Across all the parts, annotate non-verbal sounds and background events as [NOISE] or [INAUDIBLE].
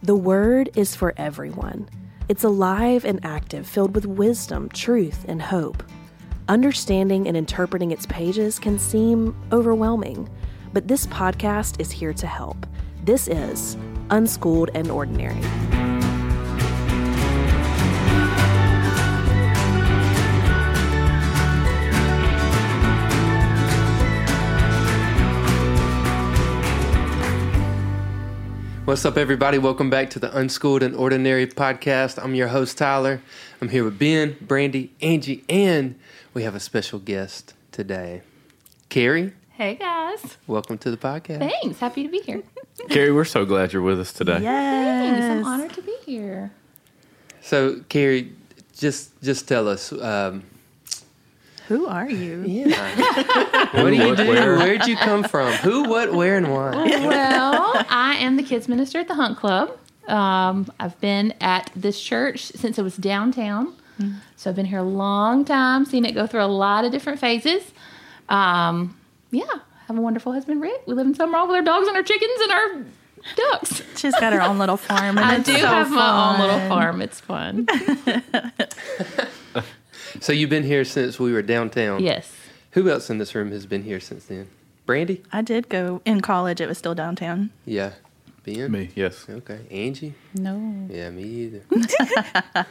The Word is for everyone. It's alive and active, filled with wisdom, truth, and hope. Understanding and interpreting its pages can seem overwhelming, but this podcast is here to help. This is Unschooled and Ordinary. What's up, everybody? Welcome back to the Unschooled and Ordinary podcast. I'm your host, Tyler. I'm here with Ben, Brandy, Angie, and we have a special guest today. Carrie, Hey guys. welcome to the podcast. Thanks. Happy to be here. [LAUGHS] Carrie, we're so glad you're with us today. Thanks. I'm Yes. honored to be here. So, Carrie, just just tell us, um, Who are you? yeah, [LAUGHS] what do you what, do? where? Where'd you come from? Who, what, where, and why? Well, [LAUGHS] I am the kids minister at the Hunt Club. Um, I've been at this church since it was downtown. So I've been here a long time, seen it go through a lot of different phases. Um, yeah, have a wonderful husband, Rick. We live in Sumrall with our dogs and our chickens and our ducks. She's got her own little farm. And I it's do so have my own little farm. It's fun. [LAUGHS] So, you've been here since we were downtown. yes. Who else in this room has been here since then? Brandy? I did go in college. It was still downtown. Yeah. Ben? Me, yes. Okay. Angie? No. Yeah, me either. [LAUGHS]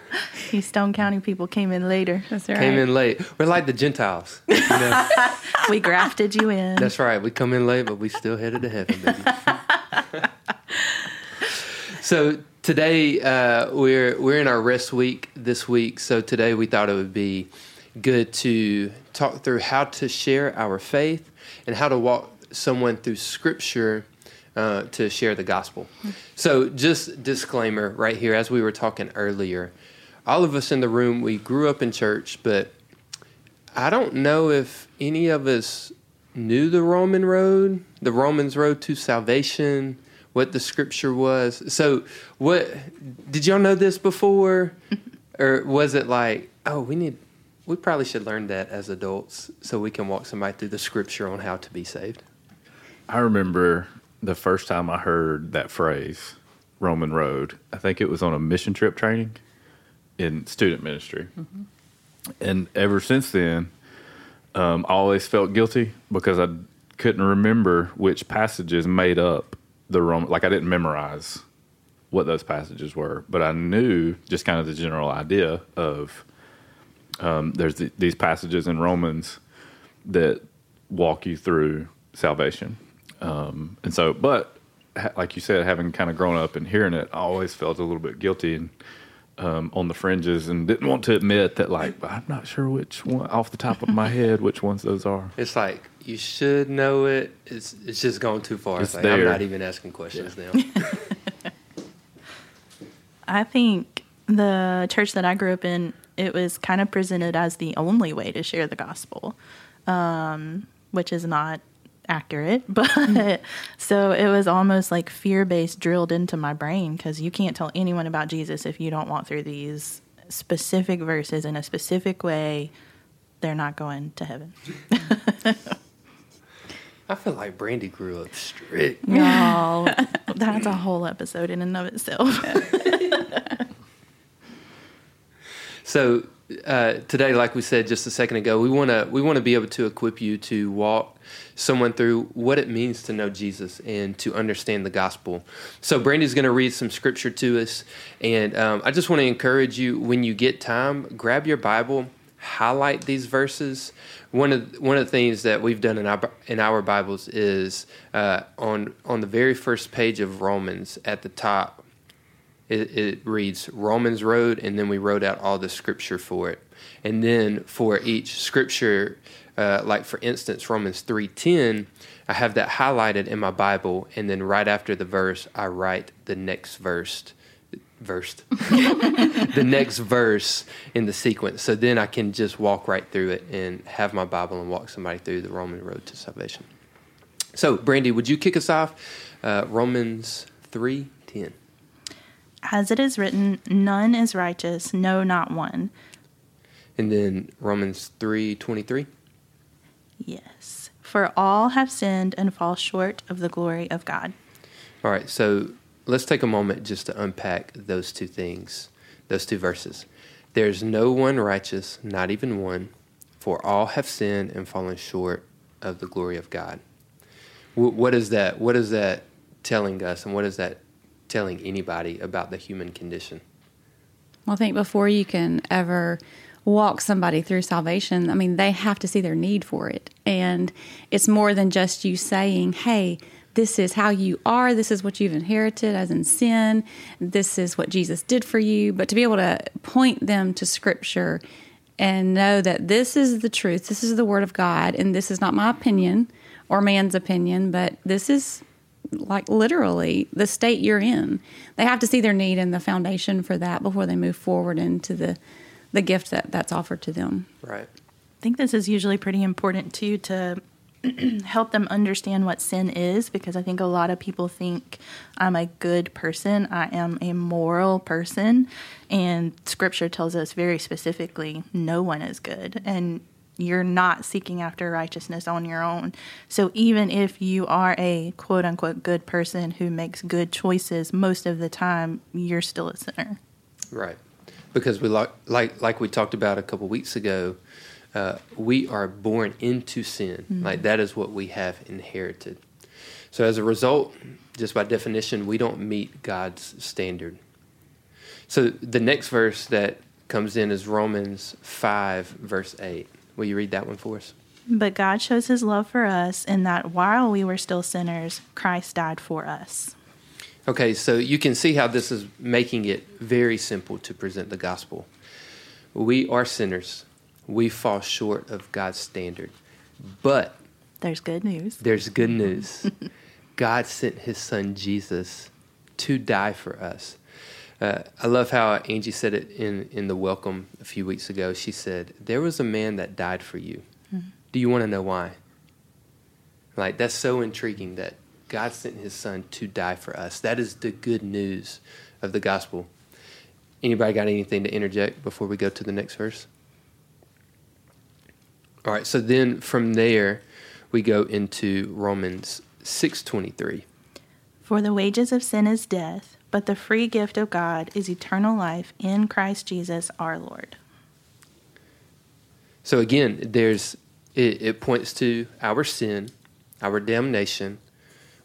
These Stone County people came in later. That's right. Came in late. We're like the Gentiles. You [LAUGHS] know? We grafted you in. That's right. We come in late, but we still headed to heaven, baby. [LAUGHS] so today uh, we're we're in our rest week this week. So today we thought it would be good to talk through how to share our faith and how to walk someone through Scripture. Uh, to share the gospel. So, just disclaimer right here, as we were talking earlier, all of us in the room, we grew up in church, but I don't know if any of us knew the Roman road, the Romans road to salvation, what the scripture was. So, what did y'all know this before, [LAUGHS] or was it like, oh, we need, we probably should learn that as adults so we can walk somebody through the scripture on how to be saved. I remember the first time I heard that phrase, Roman Road. I think it was on a mission trip training in student ministry. And ever since then, um, I always felt guilty because I couldn't remember which passages made up the Roman. Like I didn't memorize what those passages were, but I knew just kind of the general idea of um, there's th- these passages in Romans that walk you through salvation. Um, and so, but ha- like you said, having kind of grown up and hearing it, I always felt a little bit guilty and um, on the fringes and didn't want to admit that, like, I'm not sure which one off the top of my head, which ones those are. It's like you should know it. It's it's just going too far. It's, It's like I'm not even asking questions now. [LAUGHS] I think the church that I grew up in, it was kind of presented as the only way to share the gospel, um, which is not accurate. [LAUGHS] But so it was almost like fear based drilled into my brain because you can't tell anyone about Jesus if you don't walk through these specific verses in a specific way. They're not going to heaven. [LAUGHS] I feel like Brandy grew up strict. Y'all, [LAUGHS] that's a whole episode in and of itself. [LAUGHS] So uh, today, like we said just a second ago, we want to we want to be able to equip you to walk someone through what it means to know Jesus and to understand the gospel. So Brandy's going to read some scripture to us, and um, I just want to encourage you when you get time, grab your Bible, highlight these verses. One of one of the things that we've done in our in our Bibles is uh, on on the very first page of Romans at the top it, it reads Romans Road, and then we wrote out all the scripture for it. And then for each scripture, uh, like for instance, Romans three ten, I have that highlighted in my Bible, and then right after the verse, I write the next verse, verse, [LAUGHS] the next verse in the sequence. So then I can just walk right through it and have my Bible and walk somebody through the Roman road to salvation. So, Brandy, would you kick us off? Uh, Romans three ten. As it is written, none is righteous, no, not one. And then Romans 3:23. Yes. For all have sinned and fall short of the glory of God. All right, so let's take a moment just to unpack those two things, those two verses. There's no one righteous, not even one, for all have sinned and fallen short of the glory of God. What is that? What is that telling us, and what is that telling anybody about the human condition? Well, I think before you can ever walk somebody through salvation, I mean, they have to see their need for it. And it's more than just you saying, hey, this is how you are, this is what you've inherited as in sin, this is what Jesus did for you. But to be able to point them to Scripture and know that this is the truth, this is the Word of God, and this is not my opinion or man's opinion, but this is like literally the state you're in. They have to see their need and the foundation for that before they move forward into the the gift that that's offered to them. Right. I think this is usually pretty important too to [CLEARS THROAT] help them understand what sin is because I think a lot of people think I'm a good person, I am a moral person, and scripture tells us very specifically no one is good. And you're not seeking after righteousness on your own. So even if you are a quote unquote good person who makes good choices, most of the time you're still a sinner. Right. Because we like like like we talked about a couple weeks ago, uh, we are born into sin. Mm-hmm. Like that is what we have inherited. So as a result, just by definition, we don't meet God's standard. So the next verse that comes in is Romans 5 verse 8. Will you read that one for us? But God shows his love for us in that while we were still sinners, Christ died for us. Okay, so you can see how this is making it very simple to present the gospel. We are sinners. We fall short of God's standard. But there's good news. There's good news. [LAUGHS] God sent his son Jesus to die for us. Uh, I love how Angie said it in, in the welcome a few weeks ago. She said, There was a man that died for you. Mm-hmm. Do you want to know why? Like, that's so intriguing that God sent his son to die for us. That is the good news of the gospel. Anybody got anything to interject before we go to the next verse? All right, so then from there we go into Romans 6:23. For the wages of sin is death, but the free gift of God is eternal life in Christ Jesus our Lord. So again, there's it, it points to our sin, our damnation.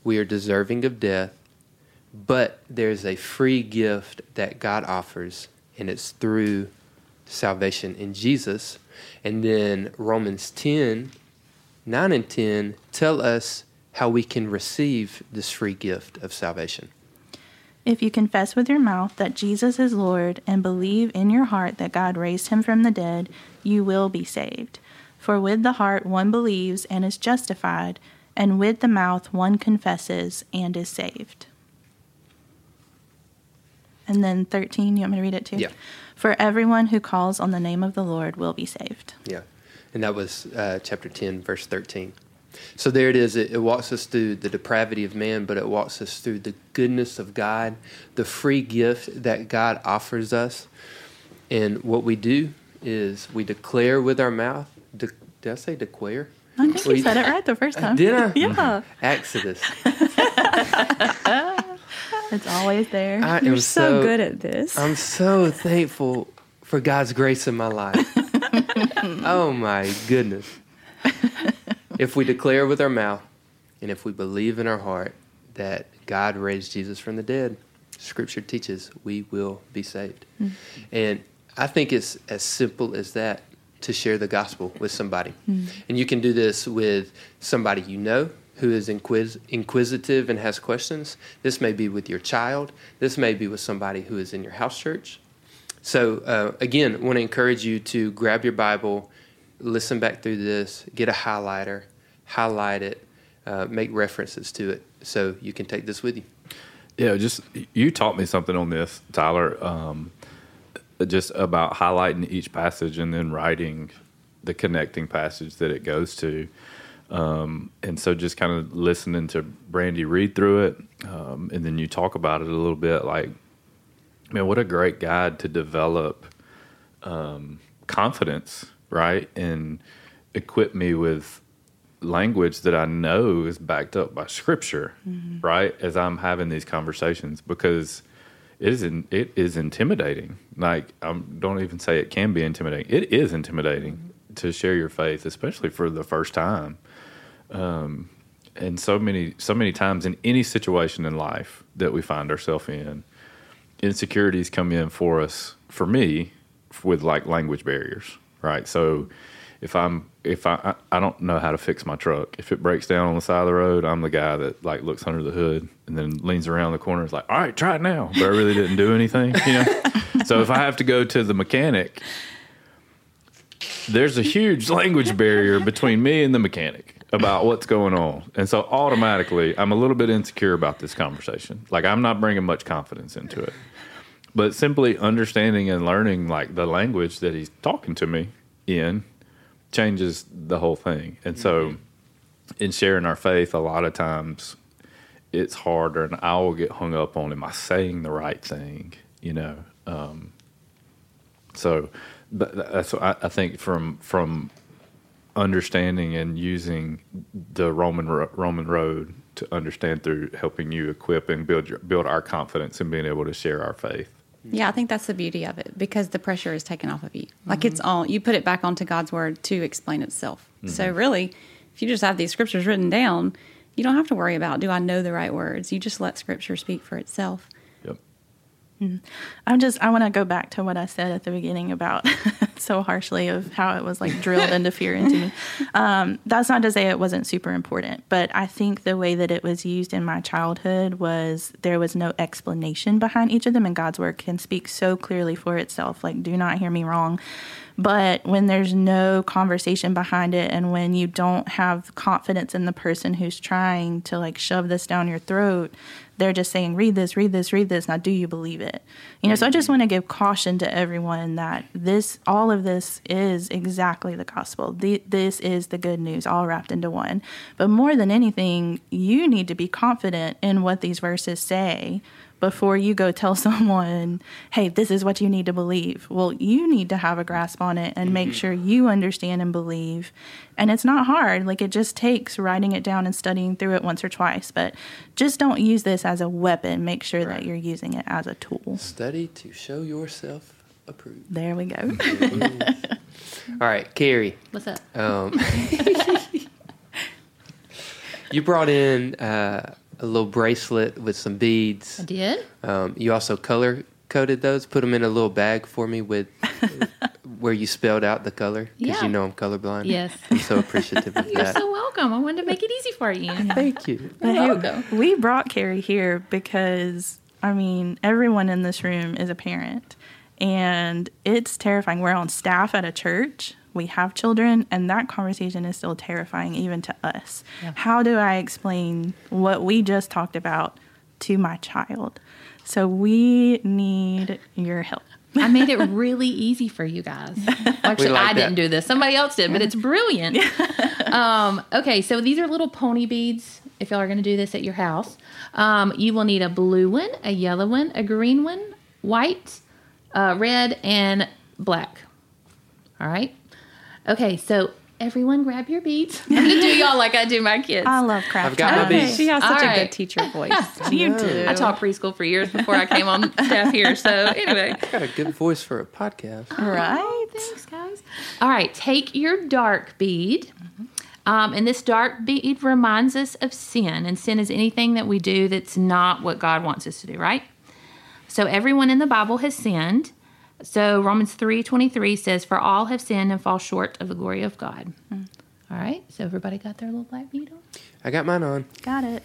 We are deserving of death, but there's a free gift that God offers, and it's through salvation in Jesus. And then Romans 10, 9 and 10 tell us how we can receive this free gift of salvation. If you confess with your mouth that Jesus is Lord and believe in your heart that God raised him from the dead, you will be saved. For with the heart one believes and is justified, and with the mouth one confesses and is saved. And then 13, you want me to read it too? Yeah. For everyone who calls on the name of the Lord will be saved. Yeah. And that was uh, chapter 10, verse 13. So there it is. It, it, walks us through the depravity of man, but it walks us through the goodness of God, the free gift that God offers us. And what we do is we declare with our mouth. De, did I say declare? I think we, you said it right the first [LAUGHS] time. Did I? [LAUGHS] Yeah. Exodus. [LAUGHS] it's always there. I You're so, so good at this. I'm so thankful for God's grace in my life. [LAUGHS] oh my goodness if we declare with our mouth and if we believe in our heart that God raised Jesus from the dead, Scripture teaches we will be saved. Mm-hmm. And I think it's as simple as that to share the gospel with somebody. Mm-hmm. And you can do this with somebody you know who is inquis- inquisitive and has questions. This may be with your child. This may be with somebody who is in your house church. So, uh, again, I want to encourage you to grab your Bible, listen back through this, get a highlighter, highlight it, uh, make references to it, so you can take this with you. Yeah, just you taught me something on this, Tyler. Um, just about highlighting each passage and then writing the connecting passage that it goes to. Um, and so just kind of listening to Brandy read through it, um, and then you talk about it a little bit. Like, man, what a great guide to develop um, confidence, right? And equip me with language that I know is backed up by scripture, right? As I'm having these conversations because it is in, it is intimidating. Like I don't even say it can be intimidating. It is intimidating to share your faith, especially for the first time. Um, and so many so many times in any situation in life that we find ourselves in, insecurities come in for us. For me, with like language barriers, right? So if I'm if I I don't know how to fix my truck, if it breaks down on the side of the road, I'm the guy that like looks under the hood and then leans around the corner. and is like, all right, try it now, but I really didn't do anything, you know. [LAUGHS] so if I have to go to the mechanic, there's a huge language barrier between me and the mechanic about what's going on, and so automatically I'm a little bit insecure about this conversation. Like I'm not bringing much confidence into it. But simply understanding and learning like the language that he's talking to me in changes the whole thing. And so in sharing our faith a lot of times it's harder and i will get hung up on am i saying the right thing? You know um, so but that's what I, I think from from understanding and using the roman Ro- roman road to understand through helping you equip and build your, build our confidence in being able to share our faith Yeah, I think that's the beauty of it because the pressure is taken off of you. Like it's mm-hmm. all you put it back onto God's word to explain itself. Mm-hmm. So really, if you just have these scriptures written down, you don't have to worry about do I know the right words. You just let scripture speak for itself. Yep I'm just I want to go back to what I said at the beginning about [LAUGHS] so harshly of how it was like drilled into fear into me. [LAUGHS] Um, that's not to say it wasn't super important, but I think the way that it was used in my childhood was there was no explanation behind each of them, and God's word can speak so clearly for itself. Like, do not hear me wrong. But when there's no conversation behind it, and when you don't have confidence in the person who's trying to like shove this down your throat, they're just saying, read this, read this, read this. Now, do you believe it? You know, so I just mm-hmm. want to give caution to everyone that this, all of this is exactly the gospel. The, this is the good news, all wrapped into one. But more than anything, you need to be confident in what these verses say before you go tell [LAUGHS] someone, hey, this is what you need to believe. Well, you need to have a grasp on it and make sure you understand and believe. And it's not hard. Like it just takes writing it down and studying through it once or twice. But just don't use this as a weapon. Make sure that you're using it as a tool. Study to show yourself approved. There we go. [LAUGHS] All right, Carrie. What's up? Um, [LAUGHS] you brought in uh, a little bracelet with some beads. I did. Um, you also color coded those. Put them in a little bag for me with [LAUGHS] where you spelled out the color because Yeah. you know I'm colorblind. Yes. I'm so appreciative of [LAUGHS] that. You're so welcome. I wanted to make it easy for you. [LAUGHS] Thank you. You're hey, welcome. we brought Carrie here because I mean everyone in this room is a parent, and it's terrifying. We're on staff at a church. We have children, and that conversation is still terrifying even to us. Yeah. How do I explain what we just talked about to my child? So we need your help. I made it really easy for you guys. [LAUGHS] Well, actually, like I didn't do this. Somebody else did, but it's brilliant. [LAUGHS] um, okay, so these are little pony beads. If y'all are going to do this at your house, um, you will need a blue one, a yellow one, a green one, white, uh, red, and black. All right. Okay, so everyone grab your beads. [LAUGHS] I'm going to do y'all like I do my kids. I love craft. I've got my time. beads. She has such All a right. good teacher [LAUGHS] voice. You do. I taught preschool for years before I came on staff here. So anyway, I Got a good voice for a podcast. right. Thanks, guys. All right, take your dark bead. Um, and this dark bead reminds us of sin. And sin is anything that we do that's not what God wants us to do, right? So everyone in the Bible has sinned. So Romans 3:23 says, "For all have sinned and fall short of the glory of God." All right. So everybody got their little black bead on? I got mine on. Got it.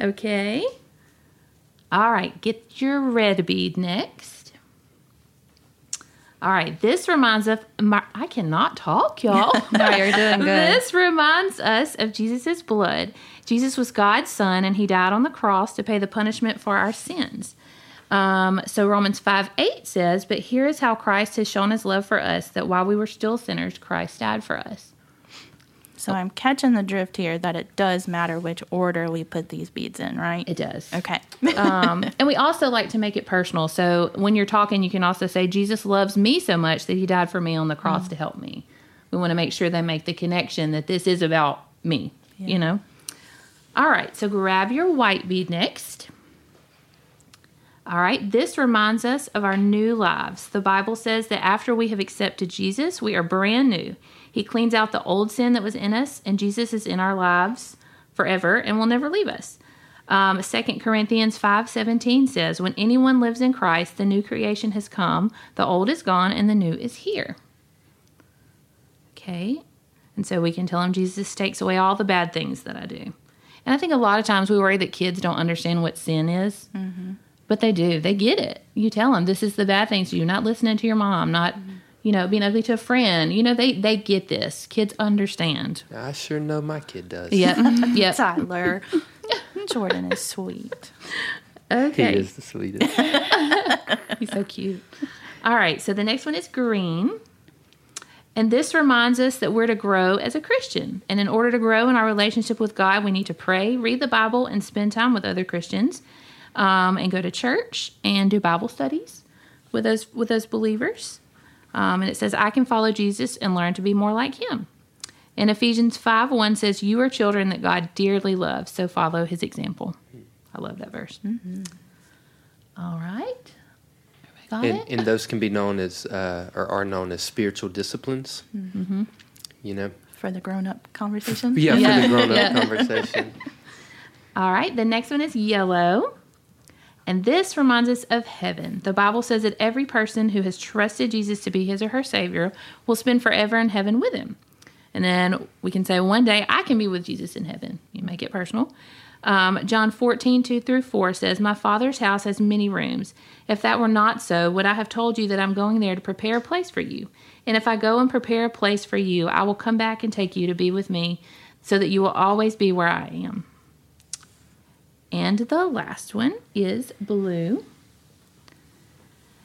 Okay. All right, get your red bead next. All right, this reminds us. My, I cannot talk, y'all. [LAUGHS] No, you're doing good. This reminds us of Jesus' blood. Jesus was God's son, and he died on the cross to pay the punishment for our sins. Um, so Romans 5 8 says, But here is how Christ has shown his love for us, that while we were still sinners, Christ died for us. So I'm catching the drift here that it does matter which order we put these beads in, right? It does. Okay. um, [LAUGHS] and we also like to make it personal. So when you're talking, you can also say, Jesus loves me so much that he died for me on the cross to help me. we want to make sure they make the connection that this is about me, you know? All right, so grab your white bead next. All right, this reminds us of our new lives. The Bible says that after we have accepted Jesus, we are brand new. He cleans out the old sin that was in us, and Jesus is in our lives forever and will never leave us. Um, 2 Corinthians 5:17 says, "When anyone lives in Christ, the new creation has come, the old is gone and the new is here." Okay? And so we can tell him Jesus takes away all the bad things that I do. And I think a lot of times we worry that kids don't understand what sin is. But they do. They get it. You tell them this is the bad things You're Not listening to your mom. Not, you know, being ugly to a friend. You know, they they get this. Kids understand. I sure know my kid does. Yep. [LAUGHS] yep. Tyler. [LAUGHS] Jordan is sweet. Okay. He is the sweetest. [LAUGHS] He's so cute. All right. So the next one is green. And this reminds us that we're to grow as a Christian. And in order to grow in our relationship with God, we need to pray, read the Bible, and spend time with other Christians, um, and go to church and do Bible studies with those with those believers. Um, and it says, "I can follow Jesus and learn to be more like Him." And Ephesians five one says, "You are children that God dearly loves, so follow His example." I love that verse. All right. Everybody got and, it? and those can be known as, uh, or are known as spiritual disciplines. Mm-hmm. You know? For the grown up conversation. Yeah, [LAUGHS] Yeah, for the grown up [LAUGHS] yeah. conversation. [LAUGHS] All right, the next one is yellow. And this reminds us of heaven. The Bible says that every person who has trusted Jesus to be his or her Savior will spend forever in heaven with him. And then we can say, one day I can be with Jesus in heaven. You make it personal. Um, John 14, 2 through 4 says, My Father's house has many rooms. If that were not so, would I have told you that I'm going there to prepare a place for you? And if I go and prepare a place for you, I will come back and take you to be with me, so that you will always be where I am. And the last one is blue.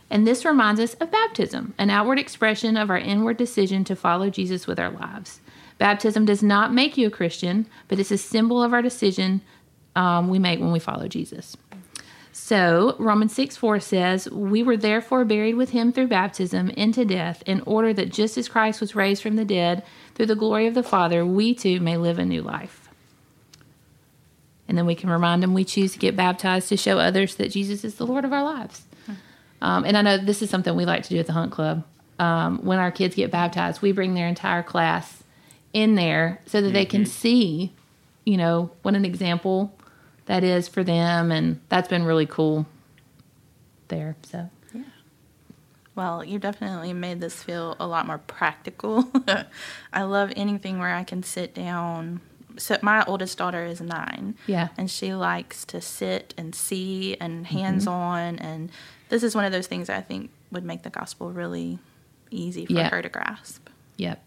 And this reminds us of baptism, an outward expression of our inward decision to follow Jesus with our lives. Baptism does not make you a Christian, but it's a symbol of our decision um, we make when we follow Jesus. So, Romans 6 4 says, We were therefore buried with him through baptism into death, in order that just as Christ was raised from the dead through the glory of the Father, we too may live a new life. And then we can remind them we choose to get baptized to show others that Jesus is the Lord of our lives. Um, and I know this is something we like to do at the Hunt Club. Um, when our kids get baptized, we bring their entire class in there so that they can see, you know, what an example that is for them. And that's been really cool there. So, yeah. Well, you definitely made this feel a lot more practical. [LAUGHS] I love anything where I can sit down. So my oldest daughter is nine. Yeah. And she likes to sit and see and mm-hmm. hands on. And this is one of those things I think would make the gospel really easy for Yeah. her to grasp. yep.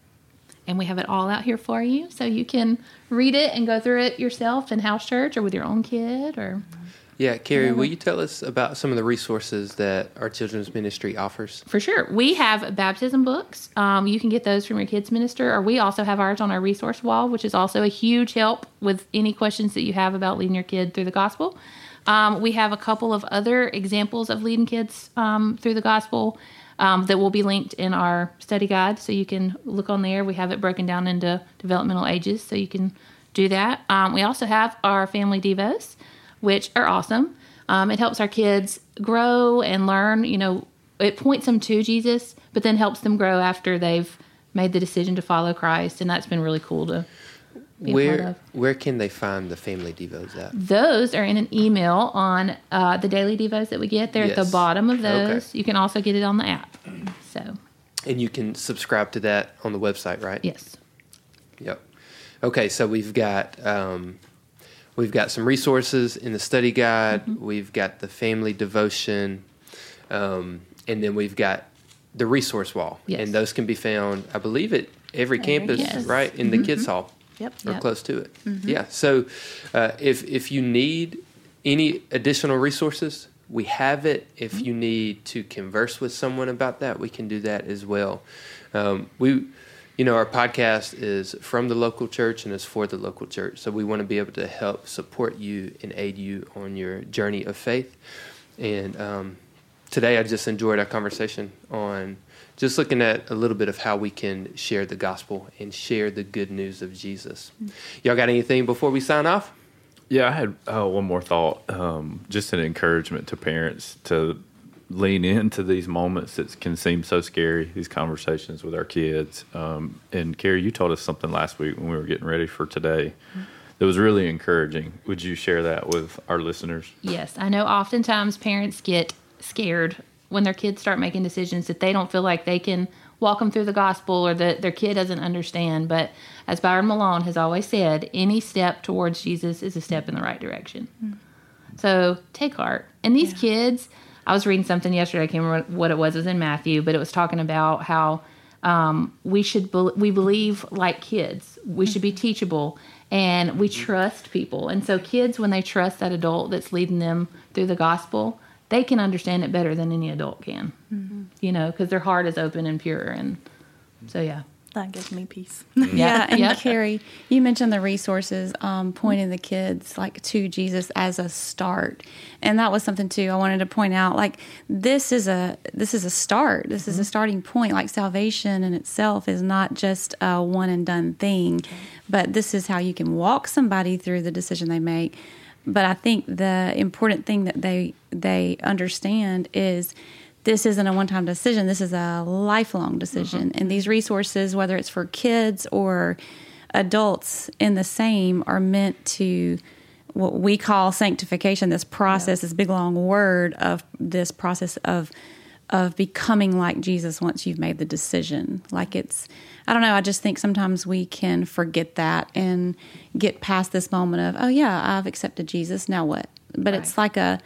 And we have it all out here for you. So you can read it and go through it yourself in house church or with your own kid or. Mm-hmm. Yeah, Carrie, will you tell us about some of the resources that our children's ministry offers? For sure. We have baptism books. Um, you can get those from your kids' minister, or we also have ours on our resource wall, which is also a huge help with any questions that you have about leading your kid through the gospel. Um, we have a couple of other examples of leading kids um, through the gospel um, that will be linked in our study guide, so you can look on there. We have it broken down into developmental ages, so you can do that. Um, we also have our family devos, which are awesome. Um, it helps our kids grow and learn. You know, it points them to Jesus, but then helps them grow after they've made the decision to follow Christ, and that's been really cool to be a part Where of. where can they find the family devos at? Those are in an email on uh, the daily devos that we get. They're at the bottom of Okay. those. You can also get it on the app. So And you can subscribe to that on the website, right? yes, Yep. Okay, so we've got um, we've got some resources in the study guide. Mm-hmm. We've got the family devotion, um, and then we've got the resource wall. Yes. And those can be found, I believe, at every campus, Yes. Mm-hmm. right, in the kids hall Yep. or Yep. close to it. Yeah. So uh, if if you need any additional resources, we have it. If you need to converse with someone about that, we can do that as well. Um, we, you know, our podcast is from the local church and is for the local church. So we want to be able to help support you and aid you on your journey of faith. And um, today I just enjoyed our conversation on just looking at a little bit of how we can share the gospel and share the good news of Jesus. Y'all got anything before we sign off? Yeah, I had uh, one more thought. Um, just an encouragement to parents to lean into these moments that can seem so scary, these conversations with our kids. Um, and Carrie, you told us something last week when we were getting ready for today that was really encouraging. Would you share that with our listeners? Yes, I know oftentimes parents get scared when their kids start making decisions that they don't feel like they can walk them through the gospel or that their kid doesn't understand. But as Byron Malone has always said, any step towards Jesus is a step in the right direction. So take heart. And these kids, I was reading something yesterday. I can't remember what it was. It was in Matthew, but it was talking about how um, we should be- we believe like kids. We should be mm-hmm. teachable and we mm-hmm. trust people. And so kids, when they trust that adult that's leading them through the gospel, they can understand it better than any adult can. Mm-hmm. You know, because their heart is open and pure. And so yeah. That gives me peace. [LAUGHS] Yeah, and Yep. Carrie, you mentioned the resources, um, pointing the kids like to Jesus as a start, and that was something too. I wanted to point out, like this is a this is a start. This is a starting point. Like salvation in itself is not just a one and done thing, but this is how you can walk somebody through the decision they make. But I think the important thing that they they understand is this isn't a one time decision. This is a lifelong decision. Mm-hmm. And these resources, whether it's for kids or adults in the same, are meant to what we call sanctification, this process, this big long word of this process of of becoming like Jesus once you've made the decision. Like it's I don't know, I just think sometimes we can forget that and get past this moment of, oh yeah, I've accepted Jesus, now what? But it's like a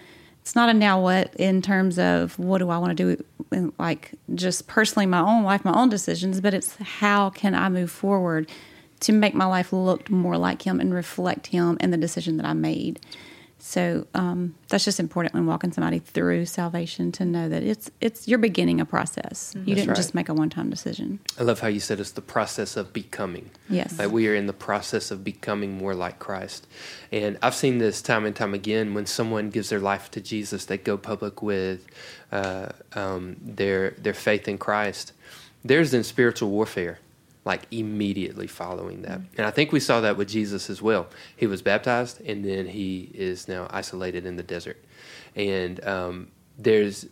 it's not a now what in terms of what do I want to do like just personally my own life, my own decisions, but it's how can I move forward to make my life look more like him and reflect him and the decision that I made. So um, that's just important when walking somebody through salvation to know that it's it's you're beginning a process. You didn't right. just make a one time decision. I love how you said it's the process of becoming. Yes. Like we are in the process of becoming more like Christ. And I've seen this time and time again when someone gives their life to Jesus, they go public with uh, um, their their faith in Christ. There's then spiritual warfare, like immediately following that. And I think we saw that with Jesus as well. He was baptized, and then he is now isolated in the desert. And um, there's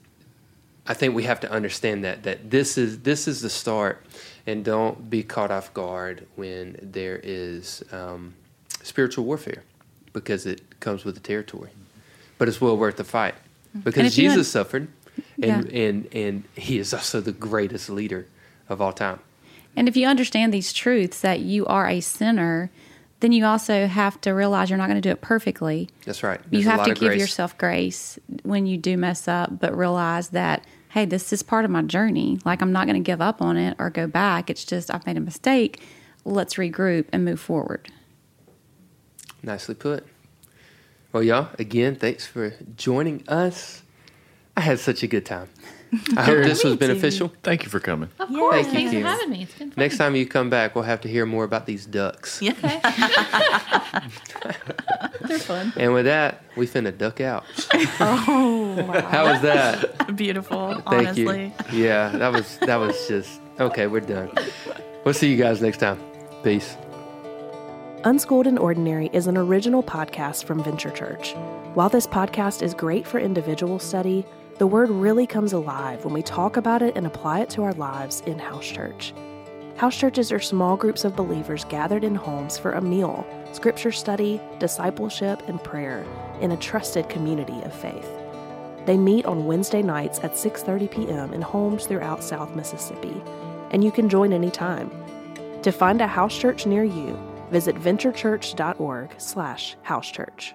I think we have to understand that that this is this is the start, and don't be caught off guard when there is um, spiritual warfare, because it comes with the territory. But it's well worth the fight because if you Jesus un- suffered, and and and he is also the greatest leader of all time. And if you understand these truths that you are a sinner, then you also have to realize you're not going to do it perfectly. That's right. There's you have to give grace. yourself grace when you do mess up, but realize that, hey, this is part of my journey. Like, I'm not going to give up on it or go back. It's just, I've made a mistake. Let's regroup and move forward. Nicely put. Well, y'all, again, thanks for joining us. I had such a good time. I hope this was beneficial. Thank you for coming. Of course. Thank you, Thanks for having me. It's been fun. Next time you come back, we'll have to hear more about these ducks. Yeah. [LAUGHS] [LAUGHS] They're fun. And with that, we finna duck out. [LAUGHS] Oh, wow. How was that? Beautiful, Thank honestly. you. Yeah, that was that was just okay. We're done. We'll see you guys next time. Peace. Unschooled and Ordinary is an original podcast from Venture Church. While this podcast is great for individual study, the word really comes alive when we talk about it and apply it to our lives in house church. House churches are small groups of believers gathered in homes for a meal, scripture study, discipleship, and prayer in a trusted community of faith. They meet on Wednesday nights at 6:30 p.m. in homes throughout South Mississippi, and you can join anytime. To find a house church near you, visit venturechurch.org/housechurch.